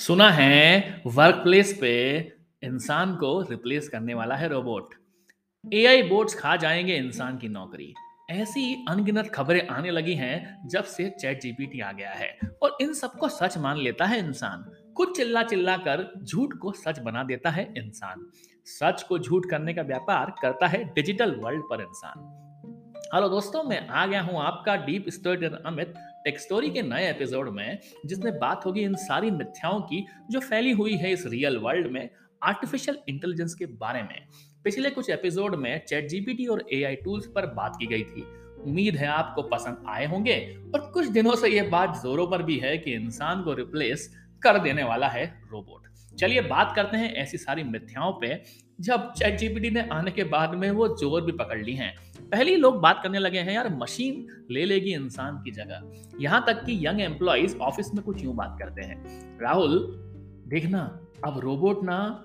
सुना है work place पे इंसान को रिप्लेस करने वाला है रोबोट एआई बोट्स खा जाएँगे इंसान की नौकरी. ऐसी अनगिनत खबरें आने लगी हैं जब से चैट जीपीटी आ गया है और इन सबको सच मान लेता है इंसान. कुछ चिल्ला चिल्ला कर झूठ को सच बना देता है इंसान. सच को झूठ करने का व्यापार करता है डिजिटल वर्ल्ड पर इंसान. हेलो दोस्तों, मैं आ गया हूँ आपका deep story Amit tech story के नए एपिसोड में, जिसमें बात होगी इन सारी मिथ्याओं की जो फैली हुई है इस रियल वर्ल्ड में आर्टिफिशियल इंटेलिजेंस के बारे में। पिछले कुछ एपिसोड में चैट जीपीटी और एआई टूल्स पर बात की गई थी। उम्मीद है आपको पसंद आए होंगे और कुछ दिनों से यह बात जोरों पर भी है कि इंसान को रिप्लेस कर देने वाला है रोबोट चलिए बात करते हैं ऐसी सारी मिथ्याओं पे, जब चैट जीपीटी ने आने के बाद में वो ज़ोर भी पकड़ ली हैं। पहले लोग बात करने लगे हैं, यार, मशीन ले लेगी इंसान की जगह। यहाँ तक कि यंग एम्प्लॉयज़ ऑफ़िस में कुछ यूँ बात करते हैं। राहुल, देखना, अब रोबोट ना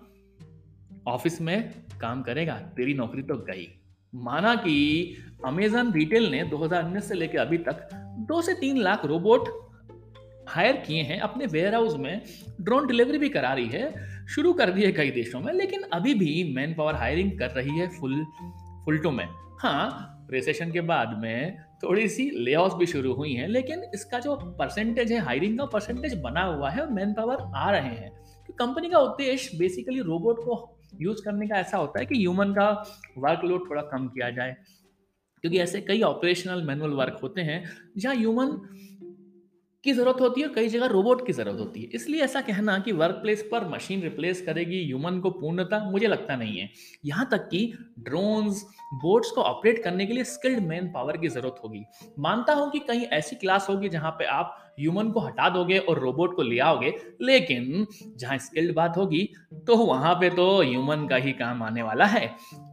ऑफ़िस में काम करेगा, तेरी नौकरी तो गई। माना कि अमेजन रिटेल ने 2019 से लेकर अभी तक दो से तीन लाख रोबोट हायर किए हैं, अपने वेयर हाउस में ड्रोन डिलीवरी भी करा रही है, शुरू कर दी है कई देशों में, लेकिन अभी भी मैन पावर हायरिंग कर रही है फुल फुल टू में। हाँ रिसेशन के बाद में थोड़ी सी ले भी शुरू हुई हैं, लेकिन इसका जो परसेंटेज है हायरिंग का परसेंटेज बना हुआ है मैन पावर आ रहे हैं। कंपनी का उद्देश्य बेसिकली रोबोट को यूज़ करने का ऐसा होता है कि ह्यूमन का वर्कलोड थोड़ा कम किया जाए। क्योंकि ऐसे कई ऑपरेशनल मैनुअल वर्क होते हैं, जहाँ ह्यूमन की ज़रूरत होती है कई जगह रोबोट की ज़रूरत होती है। इसलिए ऐसा कहना कि वर्क प्लेस पर मशीन रिप्लेस करेगी ह्यूमन को पूर्णता, मुझे लगता नहीं है। यहाँ तक कि ड्रोन्स बोट्स को ऑपरेट करने के लिए स्किल्ड मैन पावर की ज़रूरत होगी। मानता हूँ कि कहीं ऐसी क्लास होगी जहाँ पे आप ह्यूमन को हटा दोगे और रोबोट को ले आओगे, लेकिन जहाँ स्किल्ड बात होगी तो वहाँ पे तो ह्यूमन का ही काम आने वाला है।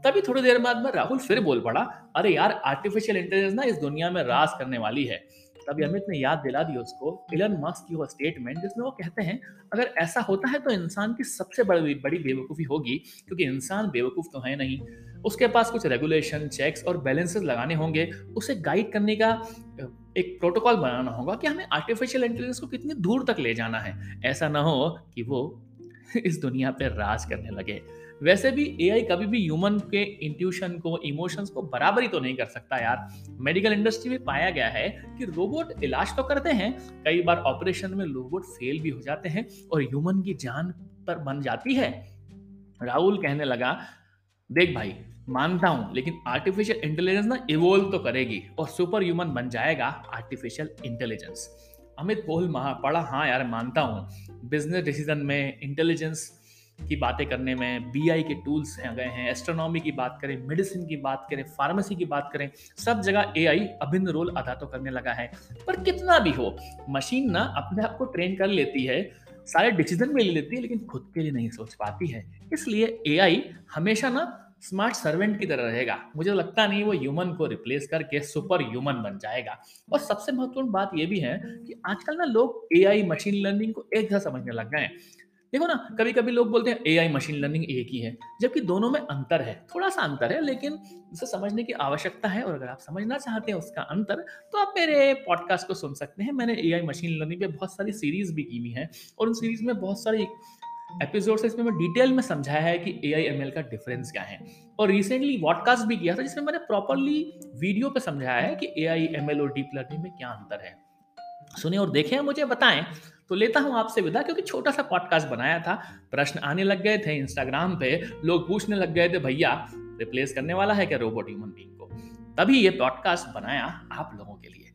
तभी थोड़ी देर बाद में राहुल फिर बोल पड़ा, अरे यार आर्टिफिशियल इंटेलिजेंस ना इस दुनिया में राज करने वाली है। तभी अमित ने याद दिला दी उसको इलन मस्क की वो स्टेटमेंट जिसमें वो कहते हैं अगर ऐसा होता है तो इंसान की सबसे बड़ी बड़ी बेवकूफ़ी होगी क्योंकि इंसान बेवकूफ़ तो है नहीं। उसके पास कुछ रेगुलेशन चेक्स और बैलेंसेस लगाने होंगे। उसे गाइड करने का एक प्रोटोकॉल बनाना होगा कि हमें आर्टिफिशियल इंटेलिजेंस को कितनी दूर तक ले जाना है। ऐसा ना हो कि वो इस दुनिया पर राज करने लगे। वैसे भी एआई कभी भी ह्यूमन के इंट्यूशन को इमोशंस को बराबरी तो नहीं कर सकता यार। मेडिकल इंडस्ट्री में पाया गया है कि रोबोट इलाज तो करते हैं, कई बार ऑपरेशन में रोबोट फेल भी हो जाते हैं और ह्यूमन की जान पर बन जाती है। राहुल कहने लगा, देख भाई, मानता हूँ, लेकिन आर्टिफिशियल इंटेलिजेंस ना इवोल्व तो करेगी और सुपर ह्यूमन बन जाएगा आर्टिफिशियल इंटेलिजेंस अमित कोहल महा, पढ़ा हाँ यार, मानता हूँ। बिज़नेस डिसीज़न में इंटेलिजेंस की बातें करने में बीआई के टूल्स हैं, गए हैं एस्ट्रोनॉमी की बात करें मेडिसिन की बात करें फार्मेसी की बात करें, सब जगह एआई अभिन्न रोल अदा तो करने लगा है। पर कितना भी हो मशीन ना अपने आप को ट्रेन कर लेती है, सारे डिसीज़न भी ले लेती है, लेकिन खुद के लिए नहीं सोच पाती है। इसलिए एआई हमेशा ना स्मार्ट सर्वेंट की तरह रहेगा। मुझे लगता नहीं वो ह्यूमन को रिप्लेस करके सुपर ह्यूमन बन जाएगा। और सबसे महत्वपूर्ण बात ये भी है कि आजकल ना लोग एआई मशीन लर्निंग को एक जैसा समझने लग गए हैं। देखो ना कभी कभी लोग बोलते हैं एआई मशीन लर्निंग एक ही है, जबकि दोनों में अंतर है थोड़ा सा अंतर है, लेकिन उसे समझने की आवश्यकता है और अगर आप समझना चाहते हैं उसका अंतर तो आप मेरे पॉडकास्ट को सुन सकते हैं। मैंने एआई मशीन लर्निंग पे बहुत सारी सीरीज़ भी की हुई है और उन सीरीज़ में बहुत सारी एपिसोड से इसमें मैं डिटेल में समझाया है कि ए आई एम एल का डिफरेंस क्या है। और रिसेंटली वॉडकास्ट भी किया था, जिसमें मैंने प्रॉपरली वीडियो पे समझाया है कि ए आई एम एल और डीप लर्निंग में क्या अंतर है। सुने और देखें, मुझे बताएँ तो लेता हूँ आपसे विदा, क्योंकि छोटा सा पॉडकास्ट बनाया था, प्रश्न आने लग गए थे इंस्टाग्राम पे, लोग पूछने लग गए थे, भैया रिप्लेस करने वाला है क्या रोबोट ह्यूमन बींग को? तभी ये पॉडकास्ट बनाया आप लोगों के लिए।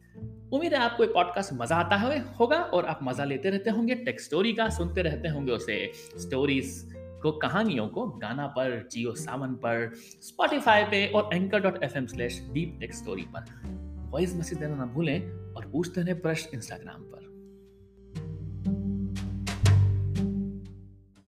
उम्मीद है आपको ये पॉडकास्ट मज़ा आता है, होगा और आप मज़ा लेते रहते होंगे टेक स्टोरी का सुनते रहते होंगे उसे। स्टोरीज को, कहानियों को गाना पर, जियो सावन पर स्पॉटिफाई पे और anchor dot F M slash deep tech story पर। वॉइस मैसेज देना ना भूलें और पूछते रहे प्रश्न इंस्टाग्राम पर।